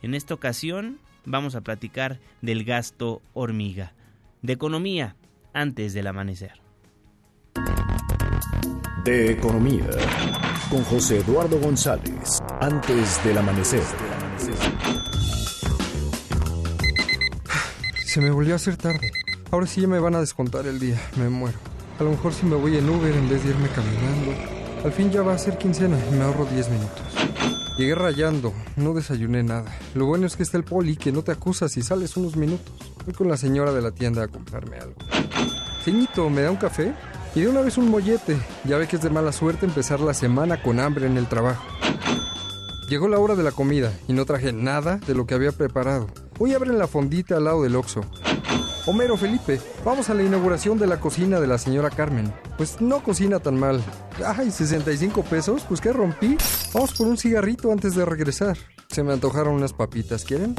En esta ocasión vamos a platicar del gasto hormiga, de economía antes del amanecer. De economía con José Eduardo González, antes del amanecer. Se me volvió a hacer tarde. Ahora sí ya me van a descontar el día, me muero. A lo mejor si me voy en Uber en vez de irme caminando. Al fin ya va a ser quincena y me ahorro 10 minutos. Llegué rayando, no desayuné nada. Lo bueno es que está el poli que no te acusa si sales unos minutos. Voy con la señora de la tienda a comprarme algo. Ceñito, ¿me da un café? Y de una vez un mollete. Ya ve que es de mala suerte empezar la semana con hambre en el trabajo. Llegó la hora de la comida y no traje nada de lo que había preparado. Hoy abren la fondita al lado del Oxxo. Homero Felipe, vamos a la inauguración de la cocina de la señora Carmen. Pues no cocina tan mal. Ay, 65 pesos, pues que rompí. Vamos por un cigarrito antes de regresar. Se me antojaron unas papitas, ¿quieren?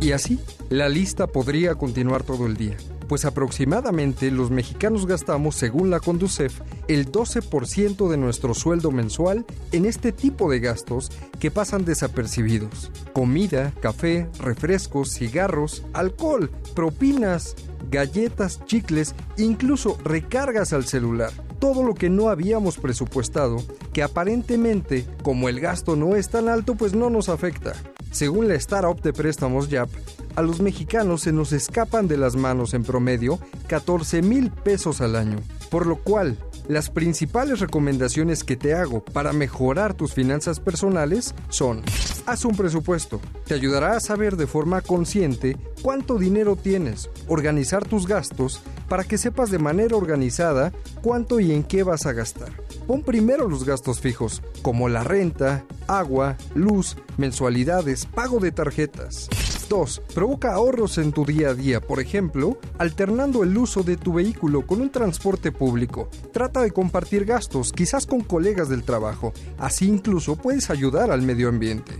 Y así, la lista podría continuar todo el día pues aproximadamente los mexicanos gastamos, según la Conducef, el 12% de nuestro sueldo mensual en este tipo de gastos que pasan desapercibidos. Comida, café, refrescos, cigarros, alcohol, propinas, galletas, chicles, incluso recargas al celular. Todo lo que no habíamos presupuestado, que aparentemente, como el gasto no es tan alto, pues no nos afecta. Según la startup de préstamos YAP, a los mexicanos se nos escapan de las manos en promedio 14 mil pesos al año, por lo cual las principales recomendaciones que te hago para mejorar tus finanzas personales son, haz un presupuesto, te ayudará a saber de forma consciente cuánto dinero tienes, organizar tus gastos para que sepas de manera organizada cuánto y en qué vas a gastar. Pon primero los gastos fijos, como la renta, agua, luz, mensualidades, pago de tarjetas. 2. Provoca ahorros en tu día a día, por ejemplo, alternando el uso de tu vehículo con un transporte público. Trata de compartir gastos, quizás con colegas del trabajo. Así incluso puedes ayudar al medio ambiente.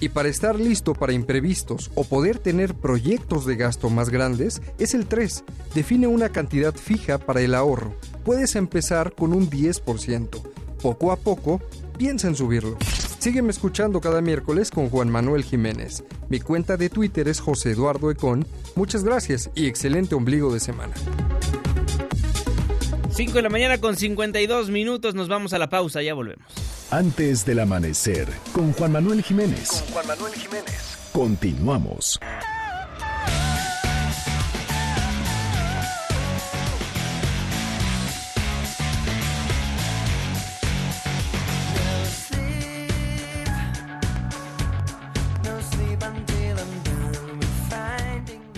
Y para estar listo para imprevistos o poder tener proyectos de gasto más grandes, es el 3. Define una cantidad fija para el ahorro. Puedes empezar con un 10%. Poco a poco, piensa en subirlo. Sígueme escuchando cada miércoles con Juan Manuel Jiménez. Mi cuenta de Twitter es José Eduardo Econ. Muchas gracias y excelente ombligo de semana. 5 de la mañana con 52 minutos, nos vamos a la pausa, ya volvemos. Antes del amanecer, con Juan Manuel Jiménez. Con Juan Manuel Jiménez. Continuamos.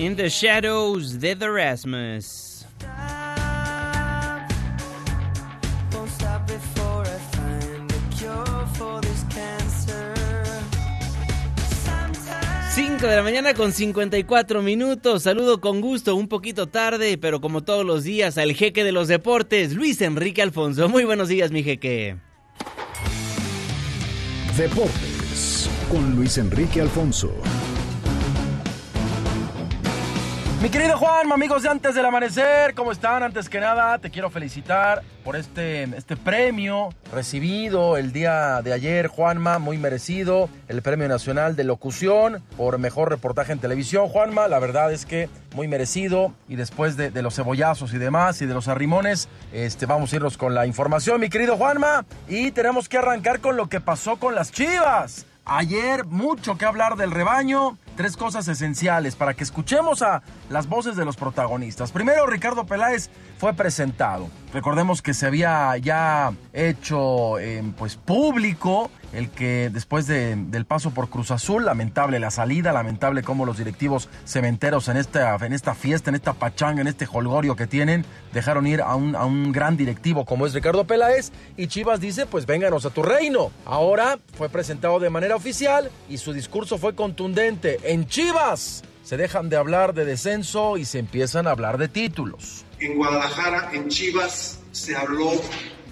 In the Shadows de The Rasmus. Cinco de la mañana con 54 minutos. Saludo con gusto, un poquito tarde, pero como todos los días, al jeque de los deportes, Luis Enrique Alfonso. Muy buenos días, mi jeque. Deportes con Luis Enrique Alfonso. Mi querido Juan, amigos de Antes del Amanecer, ¿cómo están? Antes que nada, te quiero felicitar por este, este premio recibido el día de ayer, Juanma, muy merecido, el Premio Nacional de Locución por Mejor Reportaje en Televisión, Juanma, la verdad es que muy merecido y después de, de los cebollazos y demás y de los arrimones, este, vamos a irnos con la información, mi querido Juanma, y tenemos que arrancar con lo que pasó con las Chivas. Ayer mucho que hablar del rebaño, tres cosas esenciales para que escuchemos a las voces de los protagonistas. Primero, Ricardo Peláez fue presentado. Recordemos que se había ya hecho eh, pues público el que después de, del paso por Cruz Azul, lamentable la salida, lamentable cómo los directivos cementeros en esta, en esta fiesta, en esta pachanga, en este holgorio que tienen, dejaron ir a un, a un gran directivo como es Ricardo Peláez y Chivas dice pues vénganos a tu reino. Ahora fue presentado de manera oficial y su discurso fue contundente. En Chivas se dejan de hablar de descenso y se empiezan a hablar de títulos. En Guadalajara, en Chivas, se habló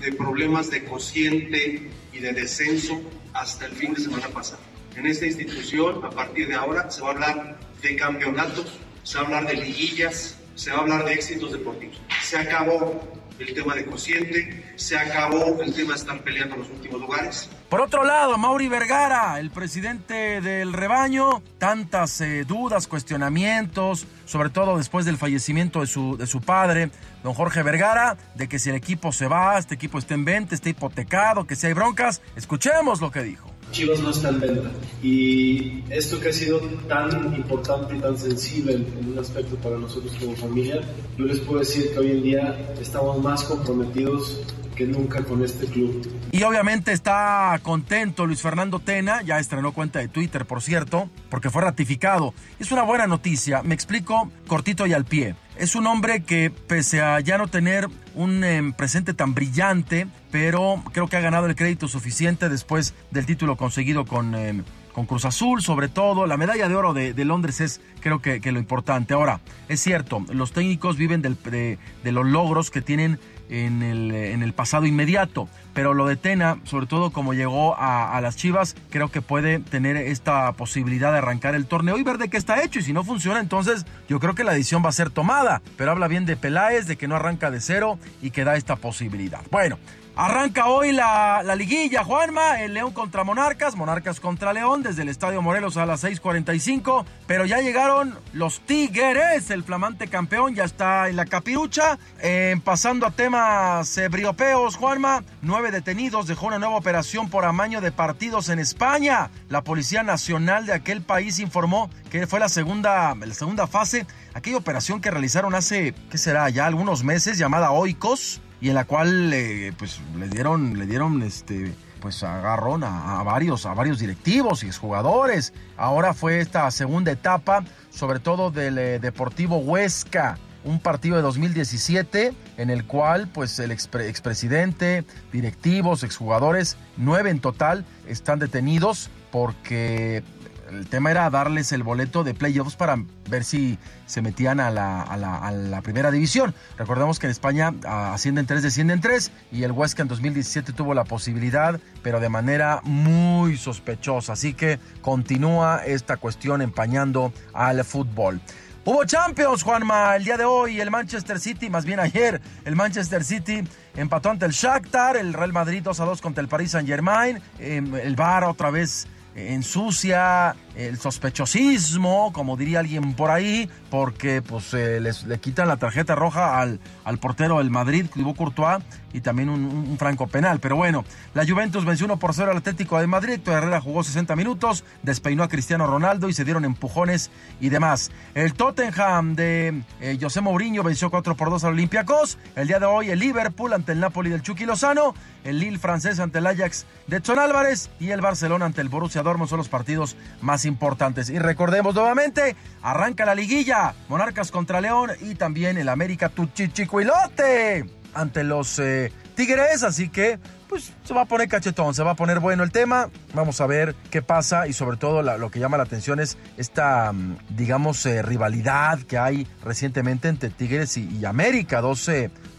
de problemas de cociente y de descenso hasta el fin de semana pasado. En esta institución, a partir de ahora, se va a hablar de campeonatos, se va a hablar de liguillas, se va a hablar de éxitos deportivos. Se acabó el tema de cociente, se acabó el tema de estar peleando en los últimos lugares. Por otro lado, Mauri Vergara, el presidente del rebaño, tantas eh, dudas, cuestionamientos, sobre todo después del fallecimiento de su, de su padre, don Jorge Vergara, de que si el equipo se va, este equipo está en venta, está hipotecado, que si hay broncas, escuchemos lo que dijo. Chivas no está en venta. Y esto que ha sido tan importante y tan sensible en un aspecto para nosotros como familia, yo les puedo decir que hoy en día estamos más comprometidos que nunca con este club. Y obviamente está contento Luis Fernando Tena, ya estrenó cuenta de Twitter, por cierto, porque fue ratificado. Es una buena noticia, me explico cortito y al pie. Es un hombre que pese a ya no tener un eh, presente tan brillante, pero creo que ha ganado el crédito suficiente después del título conseguido con... Eh, con Cruz Azul, sobre todo. La medalla de oro de, Londres es, creo que, lo importante. Ahora, es cierto, los técnicos viven de, los logros que tienen en el, en el, pasado inmediato, pero lo de Tena, sobre todo como llegó a, a, las Chivas, creo que puede tener esta posibilidad de arrancar el torneo y ver de qué está hecho. Y si no funciona, entonces yo creo que la decisión va a ser tomada. Pero habla bien de Peláez, de que no arranca de cero y que da esta posibilidad. Bueno, Arranca hoy la, la, liguilla, Juanma, el León contra Monarcas, Monarcas contra León, desde el Estadio Morelos a las 6.45, pero ya llegaron los Tigres, el flamante campeón, ya está en la capirucha, eh, pasando a temas eh, briopeos, Juanma, nueve detenidos, dejó una nueva operación por amaño de partidos en España, la Policía Nacional de aquel país informó que fue la segunda, la segunda fase, aquella operación que realizaron hace, ¿qué será? Ya algunos meses, llamada Oikos, y en la cual eh, pues le dieron le dieron este pues agarrón a, varios a varios directivos y exjugadores. Ahora fue esta segunda etapa sobre todo del eh, Deportivo Huesca un partido de 2017 en el cual pues el expre, expresidente directivos exjugadores nueve en total están detenidos porque el tema era darles el boleto de playoffs para ver si se metían a la, a la, primera división. Recordemos que en España ascienden tres, descienden tres y el Huesca en 2017 tuvo la posibilidad, pero de manera muy sospechosa. Así que continúa esta cuestión empañando al fútbol. Hubo Champions, Juanma, el día de hoy el Manchester City, más bien ayer, el Manchester City empató ante el Shakhtar, el Real Madrid 2 a 2 contra el Paris Saint-Germain, em, el VAR otra vez ensucia el sospechosismo, como diría alguien por ahí, porque pues eh, les, le quitan la tarjeta roja al, al portero del Madrid, Thibaut Courtois, y también un, franco penal. Pero bueno, la Juventus venció 1 por 0 al Atlético de Madrid, Herrera jugó 60 minutos, despeinó a Cristiano Ronaldo y se dieron empujones y demás. El Tottenham de eh, José Mourinho venció 4 por 2 al Olympiacos. El día de hoy el Liverpool ante el Napoli del Chucky Lozano, el Lille francés ante el Ajax de Edson Álvarez y el Barcelona ante el Borussia Dortmund son los partidos más importantes. Y recordemos nuevamente, arranca la liguilla, Monarcas contra León y también el América Tuchichicuilote ante los eh, Tigres, así que pues se va a poner cachetón, se va a poner bueno el tema. Vamos a ver qué pasa y sobre todo lo que llama la atención es esta, mm, digamos, eh, rivalidad que hay recientemente entre Tigres y, América, dos,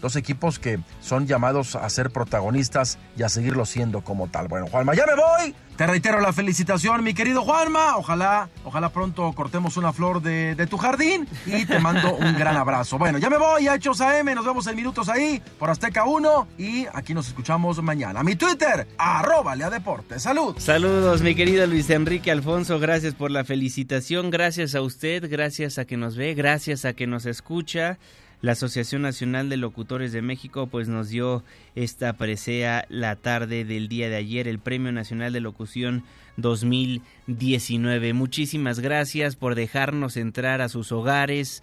dos equipos que son llamados a ser protagonistas y a seguirlo siendo como tal. Bueno, Juanma, ya me voy. Te reitero la felicitación, mi querido Juanma. Ojalá, ojalá pronto cortemos una flor de, tu jardín y te mando un gran abrazo. Bueno, ya me voy a Hechos AM. Nos vemos en minutos ahí por Azteca 1 y aquí nos escuchamos mañana. Mi Twitter, arroba Lea Deporte. Salud. Saludos, mi querido Luis Enrique Alfonso. Gracias por la felicitación. Gracias a usted, gracias a que nos ve, gracias a que nos escucha. La Asociación Nacional de Locutores de México pues nos dio esta presea la tarde del día de ayer, el Premio Nacional de Locución 2019. Muchísimas gracias por dejarnos entrar a sus hogares,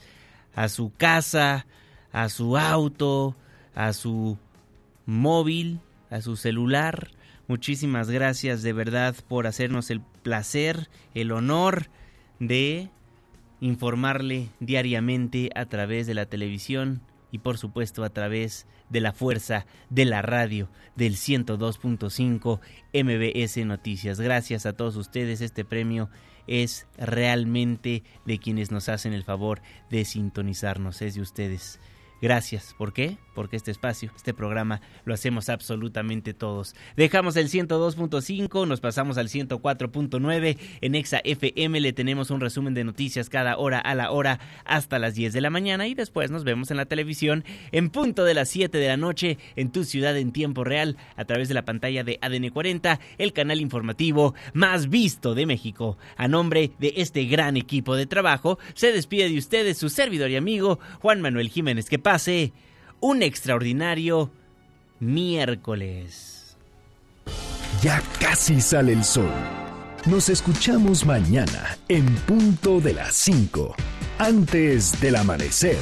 a su casa, a su auto, a su móvil, a su celular. Muchísimas gracias de verdad por hacernos el placer, el honor de informarle diariamente a través de la televisión y por supuesto a través de la fuerza de la radio del 102.5 MBS Noticias. Gracias a todos ustedes, este premio es realmente de quienes nos hacen el favor de sintonizarnos, es de ustedes. Gracias. ¿Por qué? Porque este espacio, este programa, lo hacemos absolutamente todos. Dejamos el 102.5, nos pasamos al 104.9. En Exa FM le tenemos un resumen de noticias cada hora a la hora hasta las 10 de la mañana y después nos vemos en la televisión en punto de las 7 de la noche en tu ciudad en tiempo real a través de la pantalla de ADN 40, el canal informativo más visto de México. A nombre de este gran equipo de trabajo, se despide de ustedes su servidor y amigo Juan Manuel Jiménez. Que pase un extraordinario miércoles. Ya casi sale el sol. Nos escuchamos mañana en punto de las 5, antes del amanecer.